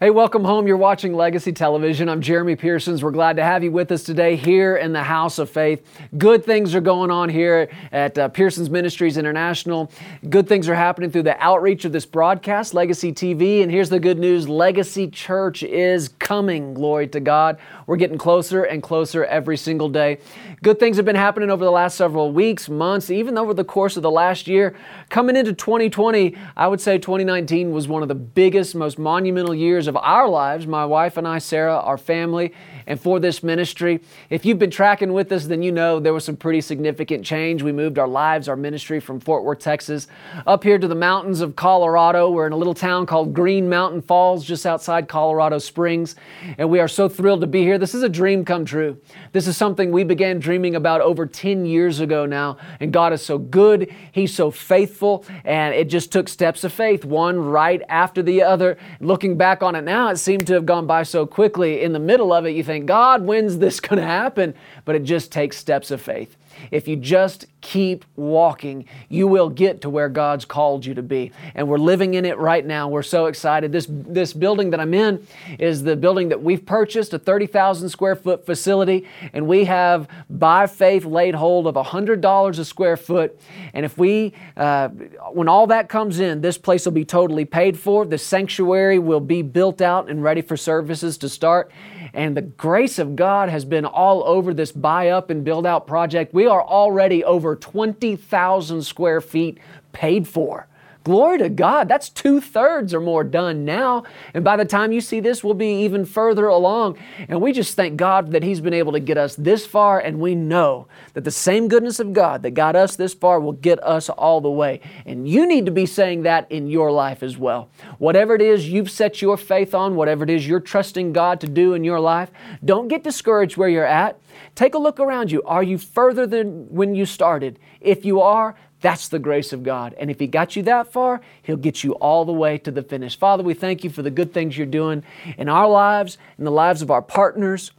Hey, welcome home. You're watching Legacy Television. I'm Jeremy Pearsons. We're glad to have you with us today here in the House of Faith. Good things are going on here at uh, Pearsons Ministries International. Good things are happening through the outreach of this broadcast, Legacy TV. And here's the good news Legacy Church is coming. Glory to God. We're getting closer and closer every single day. Good things have been happening over the last several weeks, months, even over the course of the last year. Coming into 2020, I would say 2019 was one of the biggest, most monumental years of our lives, my wife and I, Sarah, our family, and for this ministry. If you've been tracking with us, then you know there was some pretty significant change. We moved our lives, our ministry from Fort Worth, Texas, up here to the mountains of Colorado. We're in a little town called Green Mountain Falls, just outside Colorado Springs, and we are so thrilled to be here. This is a dream come true. This is something we began dreaming about over 10 years ago now, and God is so good, He's so faithful, and it just took steps of faith, one right after the other. Looking back on it now, it seemed to have gone by so quickly. In the middle of it, you think, God, when's this going to happen? But it just takes steps of faith. If you just keep walking, you will get to where God's called you to be. And we're living in it right now. We're so excited. This, this building that I'm in is the building that we've purchased, a 30,000 square foot facility, and we have, by faith, laid hold of $100 a square foot. And if we, uh, when all that comes in, this place will be totally paid for. The sanctuary will be built out and ready for services to start. And the grace of God has been all over this buy up and build out project. We are already over 20,000 square feet paid for. Glory to God. That's two thirds or more done now. And by the time you see this, we'll be even further along. And we just thank God that He's been able to get us this far. And we know that the same goodness of God that got us this far will get us all the way. And you need to be saying that in your life as well. Whatever it is you've set your faith on, whatever it is you're trusting God to do in your life, don't get discouraged where you're at. Take a look around you. Are you further than when you started? If you are, that's the grace of God. And if He got you that far, He'll get you all the way to the finish. Father, we thank you for the good things you're doing in our lives, in the lives of our partners.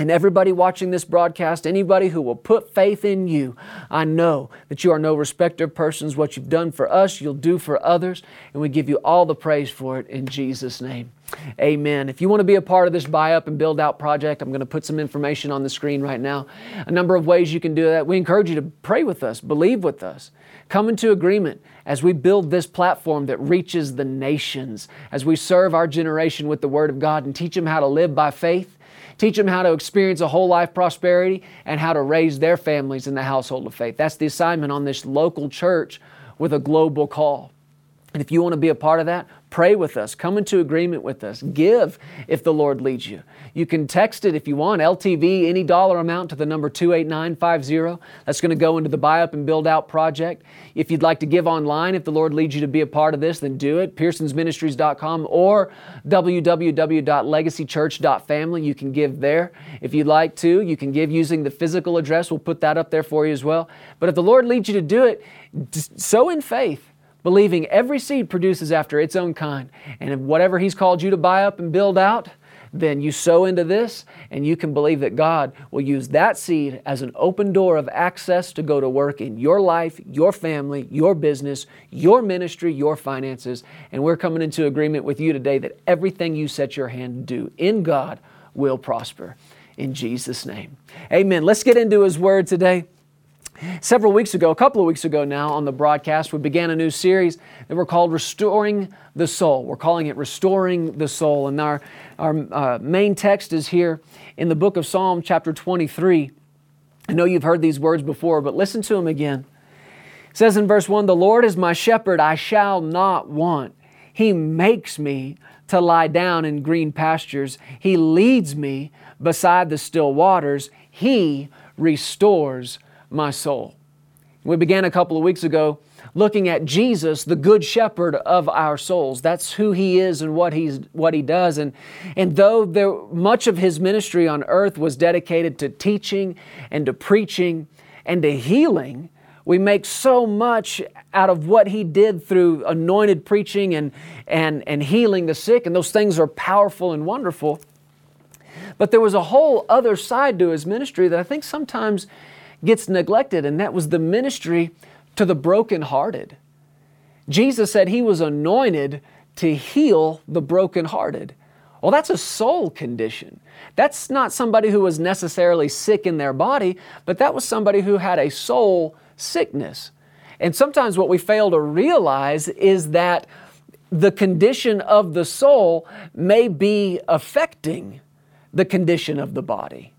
And everybody watching this broadcast, anybody who will put faith in you, I know that you are no respecter of persons. What you've done for us, you'll do for others. And we give you all the praise for it in Jesus' name. Amen. If you want to be a part of this buy up and build out project, I'm going to put some information on the screen right now. A number of ways you can do that. We encourage you to pray with us, believe with us, come into agreement as we build this platform that reaches the nations, as we serve our generation with the Word of God and teach them how to live by faith teach them how to experience a whole life prosperity and how to raise their families in the household of faith. That's the assignment on this local church with a global call. And if you want to be a part of that, Pray with us. Come into agreement with us. Give if the Lord leads you. You can text it if you want, LTV, any dollar amount to the number 28950. That's going to go into the Buy Up and Build Out project. If you'd like to give online, if the Lord leads you to be a part of this, then do it. PearsonsMinistries.com or www.legacychurch.family. You can give there. If you'd like to, you can give using the physical address. We'll put that up there for you as well. But if the Lord leads you to do it, sow in faith believing every seed produces after its own kind. And if whatever He's called you to buy up and build out, then you sow into this and you can believe that God will use that seed as an open door of access to go to work in your life, your family, your business, your ministry, your finances. And we're coming into agreement with you today that everything you set your hand to do in God will prosper. In Jesus' name. Amen. Let's get into His Word today. Several weeks ago, a couple of weeks ago now, on the broadcast, we began a new series that we're called Restoring the Soul. We're calling it Restoring the Soul. And our, our uh, main text is here in the book of Psalm, chapter 23. I know you've heard these words before, but listen to them again. It says in verse 1 The Lord is my shepherd, I shall not want. He makes me to lie down in green pastures, He leads me beside the still waters, He restores my soul. We began a couple of weeks ago looking at Jesus, the good shepherd of our souls. That's who he is and what he's what he does. And, and though there much of his ministry on earth was dedicated to teaching and to preaching and to healing, we make so much out of what he did through anointed preaching and, and, and healing the sick, and those things are powerful and wonderful. But there was a whole other side to his ministry that I think sometimes gets neglected, and that was the ministry to the brokenhearted. Jesus said he was anointed to heal the brokenhearted. Well, that's a soul condition. That's not somebody who was necessarily sick in their body, but that was somebody who had a soul sickness. And sometimes what we fail to realize is that the condition of the soul may be affecting the condition of the body.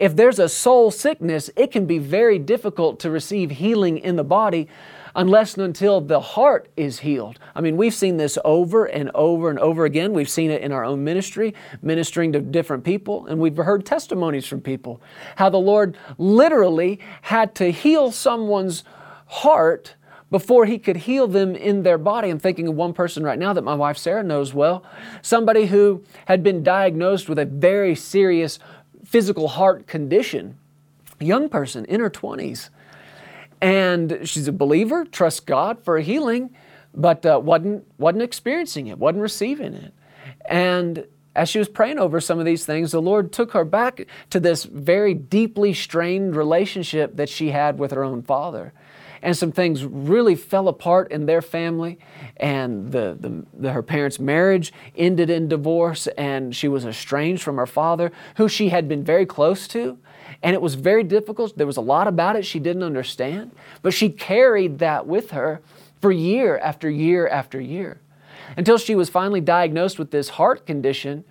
If there's a soul sickness, it can be very difficult to receive healing in the body unless and until the heart is healed. I mean, we've seen this over and over and over again. We've seen it in our own ministry, ministering to different people, and we've heard testimonies from people how the Lord literally had to heal someone's heart before he could heal them in their body. I'm thinking of one person right now that my wife Sarah knows well, somebody who had been diagnosed with a very serious physical heart condition, young person in her 20s. And she's a believer, trusts God for healing, but uh, wasn't, wasn't experiencing it, wasn't receiving it. And as she was praying over some of these things, the Lord took her back to this very deeply strained relationship that she had with her own father and some things really fell apart in their family. And the, the, the, her parents marriage ended in divorce and she was estranged from her father who she had been very close to. And it was very difficult. There was a lot about it she didn't understand. But she carried that with her for year after year after year until she was finally diagnosed with this heart condition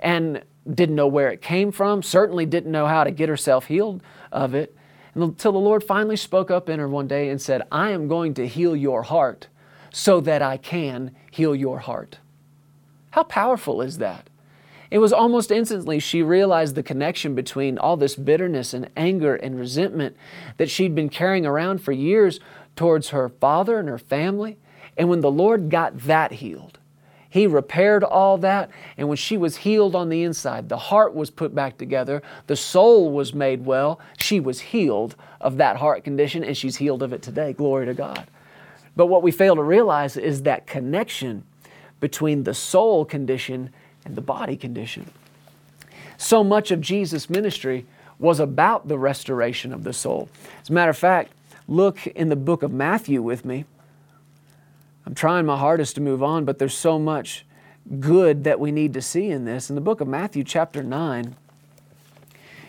and didn't know where it came from certainly didn't know how to get herself healed of it until the Lord finally spoke up in her one day and said, I am going to heal your heart so that I can heal your heart. How powerful is that? It was almost instantly she realized the connection between all this bitterness and anger and resentment that she'd been carrying around for years towards her father and her family. And when the Lord got that healed, he repaired all that, and when she was healed on the inside, the heart was put back together, the soul was made well, she was healed of that heart condition, and she's healed of it today. Glory to God. But what we fail to realize is that connection between the soul condition and the body condition. So much of Jesus' ministry was about the restoration of the soul. As a matter of fact, look in the book of Matthew with me. I'm trying my hardest to move on, but there's so much good that we need to see in this. In the book of Matthew, chapter 9,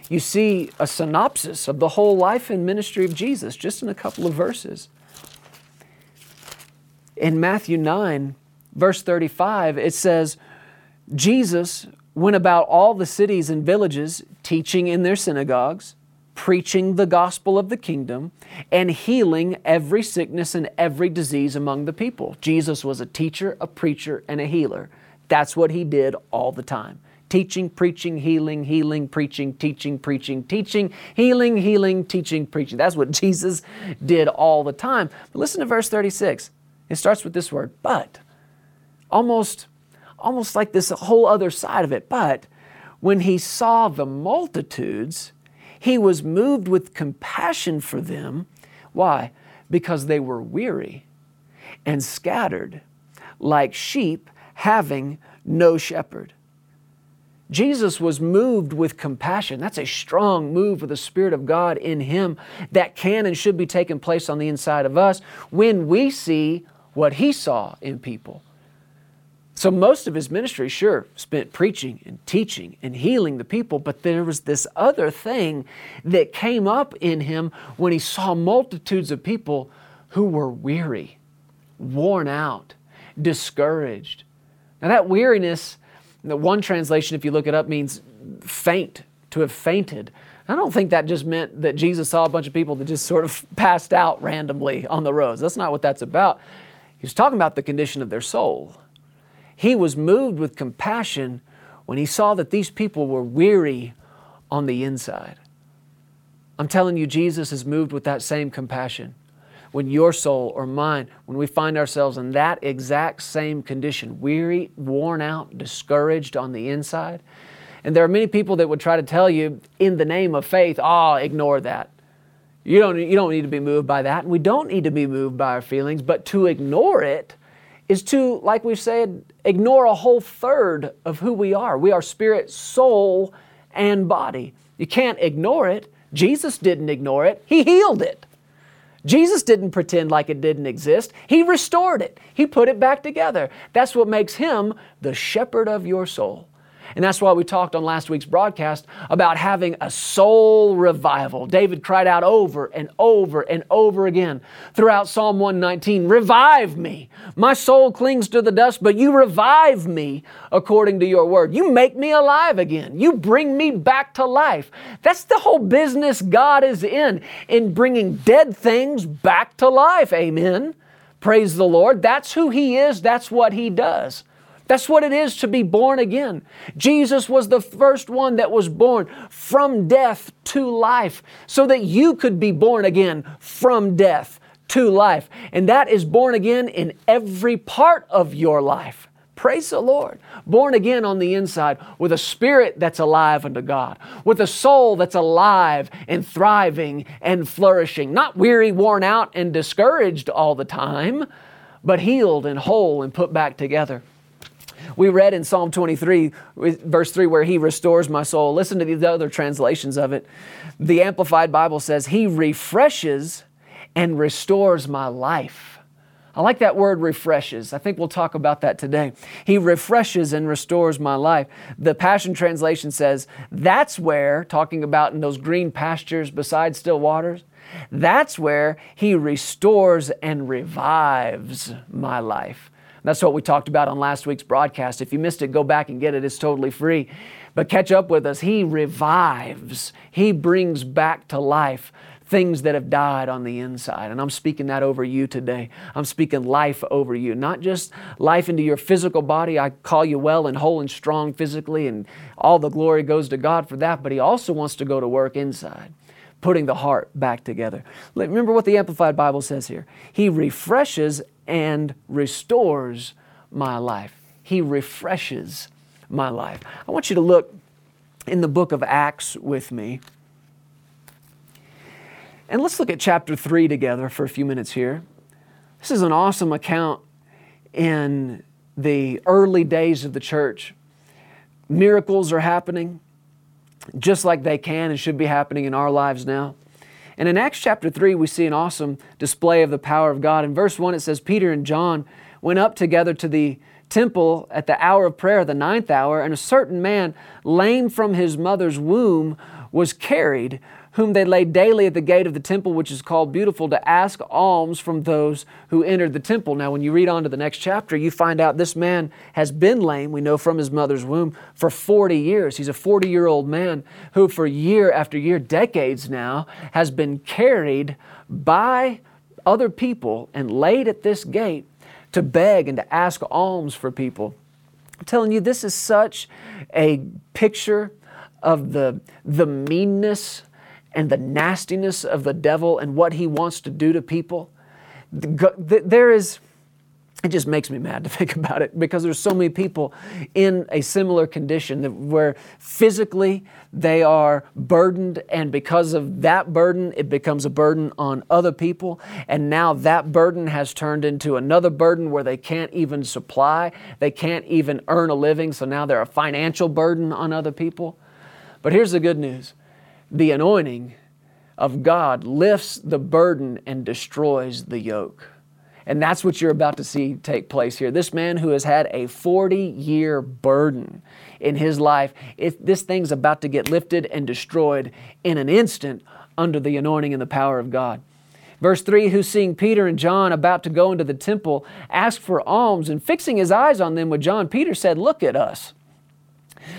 you see a synopsis of the whole life and ministry of Jesus just in a couple of verses. In Matthew 9, verse 35, it says, Jesus went about all the cities and villages, teaching in their synagogues preaching the gospel of the kingdom and healing every sickness and every disease among the people. Jesus was a teacher, a preacher, and a healer. That's what he did all the time. Teaching, preaching, healing, healing, preaching, teaching, preaching, teaching, healing, healing, teaching, preaching. That's what Jesus did all the time. But listen to verse 36. It starts with this word, but. Almost, almost like this whole other side of it. But when he saw the multitudes, he was moved with compassion for them. Why? Because they were weary and scattered like sheep having no shepherd. Jesus was moved with compassion. That's a strong move of the Spirit of God in Him that can and should be taking place on the inside of us when we see what He saw in people. So, most of his ministry, sure, spent preaching and teaching and healing the people, but there was this other thing that came up in him when he saw multitudes of people who were weary, worn out, discouraged. Now, that weariness, the one translation, if you look it up, means faint, to have fainted. I don't think that just meant that Jesus saw a bunch of people that just sort of passed out randomly on the roads. That's not what that's about. He was talking about the condition of their soul. He was moved with compassion when he saw that these people were weary on the inside. I'm telling you, Jesus is moved with that same compassion. When your soul or mine, when we find ourselves in that exact same condition, weary, worn out, discouraged on the inside, and there are many people that would try to tell you in the name of faith, oh, ignore that. You don't, you don't need to be moved by that. And we don't need to be moved by our feelings, but to ignore it is to, like we've said, ignore a whole third of who we are. We are spirit, soul, and body. You can't ignore it. Jesus didn't ignore it, He healed it. Jesus didn't pretend like it didn't exist. He restored it. He put it back together. That's what makes him the shepherd of your soul. And that's why we talked on last week's broadcast about having a soul revival. David cried out over and over and over again throughout Psalm 119 Revive me. My soul clings to the dust, but you revive me according to your word. You make me alive again. You bring me back to life. That's the whole business God is in, in bringing dead things back to life. Amen. Praise the Lord. That's who He is, that's what He does. That's what it is to be born again. Jesus was the first one that was born from death to life so that you could be born again from death to life. And that is born again in every part of your life. Praise the Lord. Born again on the inside with a spirit that's alive unto God, with a soul that's alive and thriving and flourishing, not weary, worn out, and discouraged all the time, but healed and whole and put back together. We read in Psalm 23, verse 3, where He restores my soul. Listen to these other translations of it. The Amplified Bible says, He refreshes and restores my life. I like that word refreshes. I think we'll talk about that today. He refreshes and restores my life. The Passion Translation says, That's where, talking about in those green pastures beside still waters, that's where He restores and revives my life. That's what we talked about on last week's broadcast. If you missed it, go back and get it. It's totally free. But catch up with us. He revives, He brings back to life things that have died on the inside. And I'm speaking that over you today. I'm speaking life over you, not just life into your physical body. I call you well and whole and strong physically, and all the glory goes to God for that. But He also wants to go to work inside putting the heart back together. Remember what the Amplified Bible says here. He refreshes and restores my life. He refreshes my life. I want you to look in the book of Acts with me. And let's look at chapter 3 together for a few minutes here. This is an awesome account in the early days of the church. Miracles are happening just like they can and should be happening in our lives now. And in Acts chapter 3, we see an awesome display of the power of God. In verse 1, it says, Peter and John went up together to the temple at the hour of prayer, the ninth hour, and a certain man, lame from his mother's womb, was carried whom they laid daily at the gate of the temple, which is called Beautiful, to ask alms from those who entered the temple. Now, when you read on to the next chapter, you find out this man has been lame, we know from his mother's womb, for 40 years. He's a 40 year old man who, for year after year, decades now, has been carried by other people and laid at this gate to beg and to ask alms for people. I'm telling you, this is such a picture of the, the meanness and the nastiness of the devil and what he wants to do to people, there is, it just makes me mad to think about it because there's so many people in a similar condition where physically they are burdened, and because of that burden, it becomes a burden on other people. And now that burden has turned into another burden where they can't even supply, they can't even earn a living, so now they're a financial burden on other people. But here's the good news the anointing of God lifts the burden and destroys the yoke. And that's what you're about to see take place here. This man who has had a 40 year burden in his life, it, this thing's about to get lifted and destroyed in an instant under the anointing and the power of God. Verse 3 Who seeing Peter and John about to go into the temple, asked for alms, and fixing his eyes on them with John, Peter said, Look at us.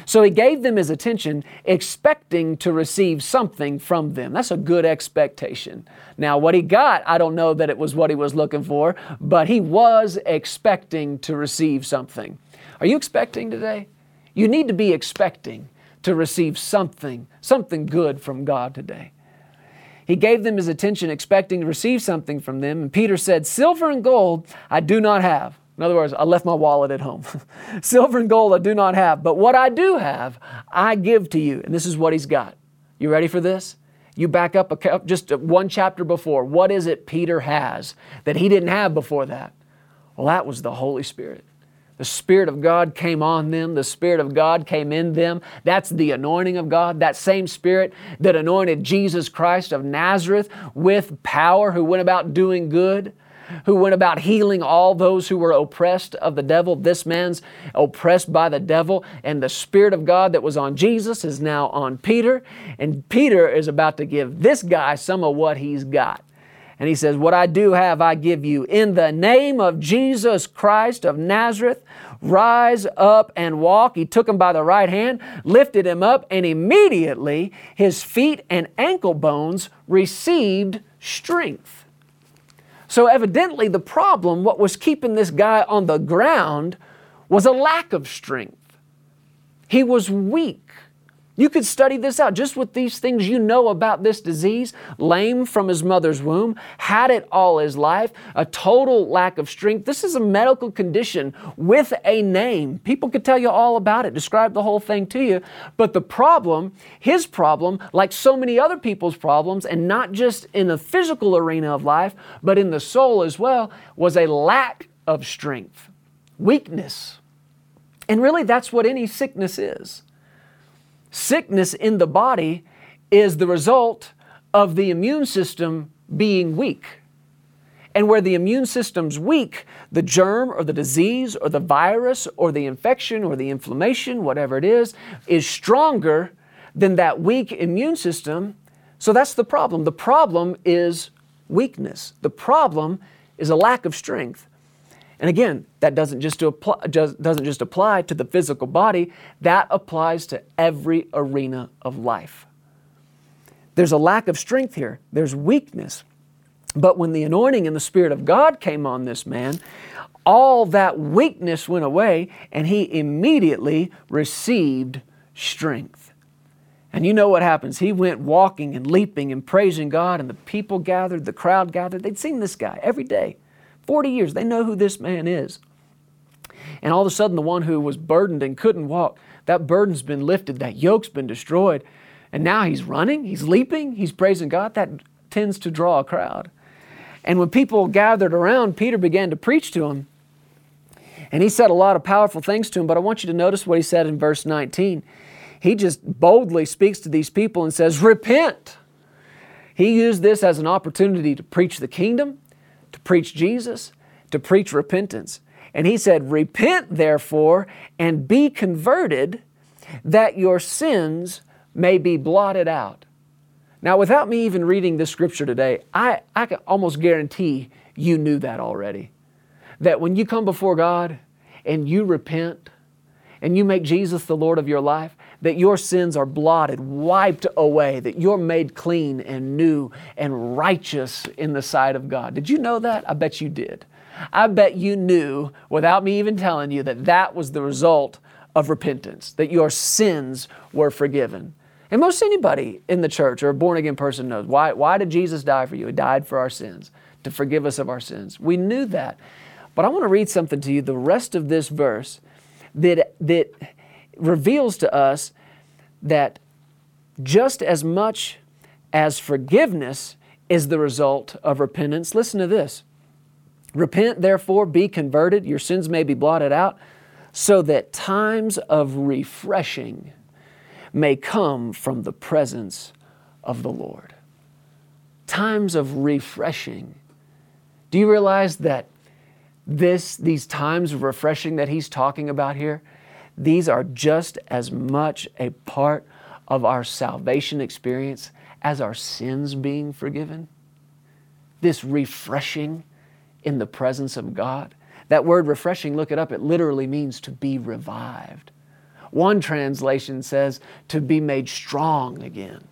So he gave them his attention, expecting to receive something from them. That's a good expectation. Now, what he got, I don't know that it was what he was looking for, but he was expecting to receive something. Are you expecting today? You need to be expecting to receive something, something good from God today. He gave them his attention, expecting to receive something from them. And Peter said, Silver and gold I do not have in other words, I left my wallet at home. Silver and gold I do not have, but what I do have, I give to you. And this is what he's got. You ready for this? You back up a, just one chapter before. What is it Peter has that he didn't have before that? Well, that was the Holy Spirit. The Spirit of God came on them. The Spirit of God came in them. That's the anointing of God. That same Spirit that anointed Jesus Christ of Nazareth with power, who went about doing good who went about healing all those who were oppressed of the devil. This man's oppressed by the devil, and the Spirit of God that was on Jesus is now on Peter. And Peter is about to give this guy some of what he's got. And he says, What I do have, I give you. In the name of Jesus Christ of Nazareth, rise up and walk. He took him by the right hand, lifted him up, and immediately his feet and ankle bones received strength. So, evidently, the problem, what was keeping this guy on the ground, was a lack of strength. He was weak. You could study this out just with these things you know about this disease. Lame from his mother's womb, had it all his life, a total lack of strength. This is a medical condition with a name. People could tell you all about it, describe the whole thing to you. But the problem, his problem, like so many other people's problems, and not just in the physical arena of life, but in the soul as well, was a lack of strength, weakness. And really, that's what any sickness is. Sickness in the body is the result of the immune system being weak. And where the immune system's weak, the germ or the disease or the virus or the infection or the inflammation, whatever it is, is stronger than that weak immune system. So that's the problem. The problem is weakness. The problem is a lack of strength. And again, that doesn't just, apply, doesn't just apply to the physical body, that applies to every arena of life. There's a lack of strength here, there's weakness. But when the anointing and the Spirit of God came on this man, all that weakness went away and he immediately received strength. And you know what happens. He went walking and leaping and praising God, and the people gathered, the crowd gathered. They'd seen this guy every day. 40 years. They know who this man is. And all of a sudden, the one who was burdened and couldn't walk, that burden's been lifted, that yoke's been destroyed. And now he's running, he's leaping, he's praising God. That tends to draw a crowd. And when people gathered around, Peter began to preach to them. And he said a lot of powerful things to him, but I want you to notice what he said in verse 19. He just boldly speaks to these people and says, Repent. He used this as an opportunity to preach the kingdom, to preach Jesus, to preach repentance. And he said, Repent therefore and be converted, that your sins may be blotted out. Now, without me even reading this scripture today, I, I can almost guarantee you knew that already. That when you come before God and you repent and you make Jesus the Lord of your life, that your sins are blotted, wiped away, that you're made clean and new and righteous in the sight of God. Did you know that? I bet you did. I bet you knew, without me even telling you, that that was the result of repentance, that your sins were forgiven. And most anybody in the church or a born again person knows why, why did Jesus die for you? He died for our sins, to forgive us of our sins. We knew that. But I want to read something to you, the rest of this verse, that, that reveals to us that just as much as forgiveness is the result of repentance, listen to this. Repent, therefore, be converted, your sins may be blotted out, so that times of refreshing may come from the presence of the Lord. Times of refreshing. Do you realize that this, these times of refreshing that he's talking about here, these are just as much a part of our salvation experience as our sins being forgiven. This refreshing in the presence of God. That word refreshing, look it up, it literally means to be revived. One translation says to be made strong again.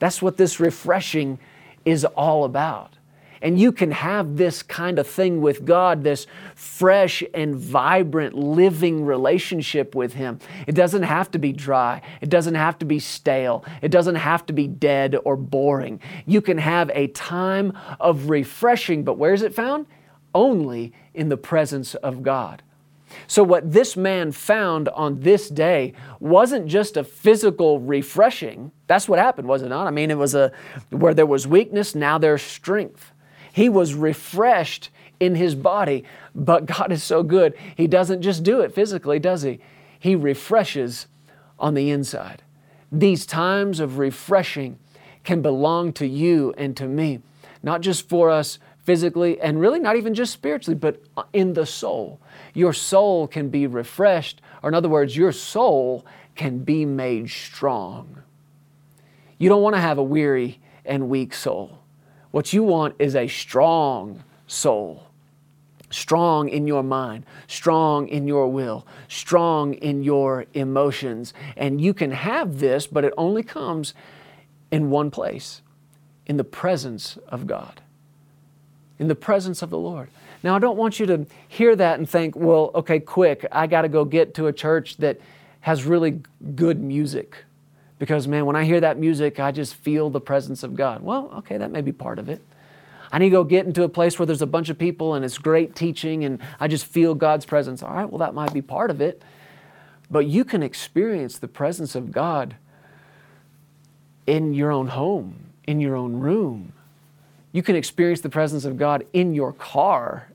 That's what this refreshing is all about. And you can have this kind of thing with God, this fresh and vibrant living relationship with Him. It doesn't have to be dry. It doesn't have to be stale. It doesn't have to be dead or boring. You can have a time of refreshing, but where is it found? Only in the presence of God. So, what this man found on this day wasn't just a physical refreshing. That's what happened, was it not? I mean, it was a where there was weakness, now there's strength. He was refreshed in his body, but God is so good. He doesn't just do it physically, does He? He refreshes on the inside. These times of refreshing can belong to you and to me, not just for us physically, and really not even just spiritually, but uh, in the soul. Your soul can be refreshed, or in other words, your soul can be made strong. You don't want to have a weary and weak soul. What you want is a strong soul. Strong in your mind, strong in your will, strong in your emotions. And you can have this, but it only comes in one place in the presence of God, in the presence of the Lord. Now, I don't want you to hear that and think, well, okay, quick, I got to go get to a church that has really good music. Because, man, when I hear that music, I just feel the presence of God. Well, okay, that may be part of it. I need to go get into a place where there's a bunch of people and it's great teaching and I just feel God's presence. All right, well, that might be part of it. But you can experience the presence of God in your own home, in your own room. You can experience the presence of God in your car.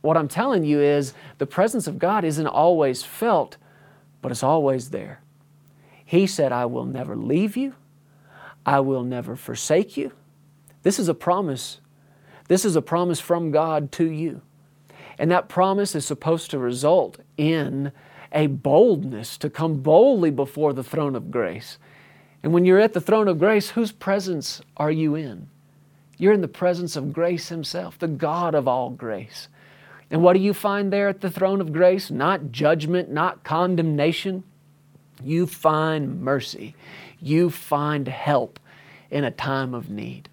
What I'm telling you is the presence of God isn't always felt, but it's always there. He said, I will never leave you, I will never forsake you. This is a promise this is a promise from God to you. And that promise is supposed to result in a boldness to come boldly before the throne of grace. And when you're at the throne of grace, whose presence are you in? You're in the presence of grace Himself, the God of all grace. And what do you find there at the throne of grace? Not judgment, not condemnation. You find mercy. You find help in a time of need.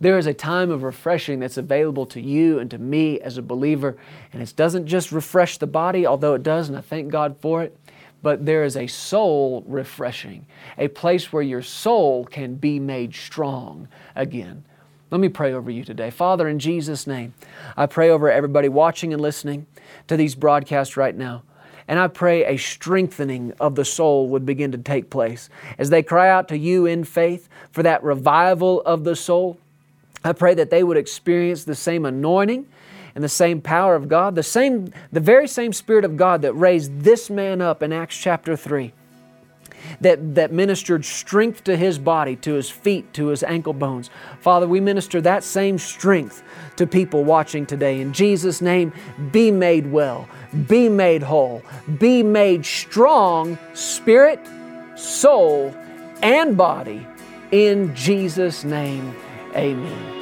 There is a time of refreshing that's available to you and to me as a believer. And it doesn't just refresh the body, although it does, and I thank God for it, but there is a soul refreshing, a place where your soul can be made strong again. Let me pray over you today. Father, in Jesus' name, I pray over everybody watching and listening to these broadcasts right now. And I pray a strengthening of the soul would begin to take place as they cry out to you in faith for that revival of the soul. I pray that they would experience the same anointing and the same power of God, the same the very same spirit of God that raised this man up in Acts chapter 3. That, that ministered strength to his body, to his feet, to his ankle bones. Father, we minister that same strength to people watching today. In Jesus' name, be made well, be made whole, be made strong, spirit, soul, and body. In Jesus' name, amen.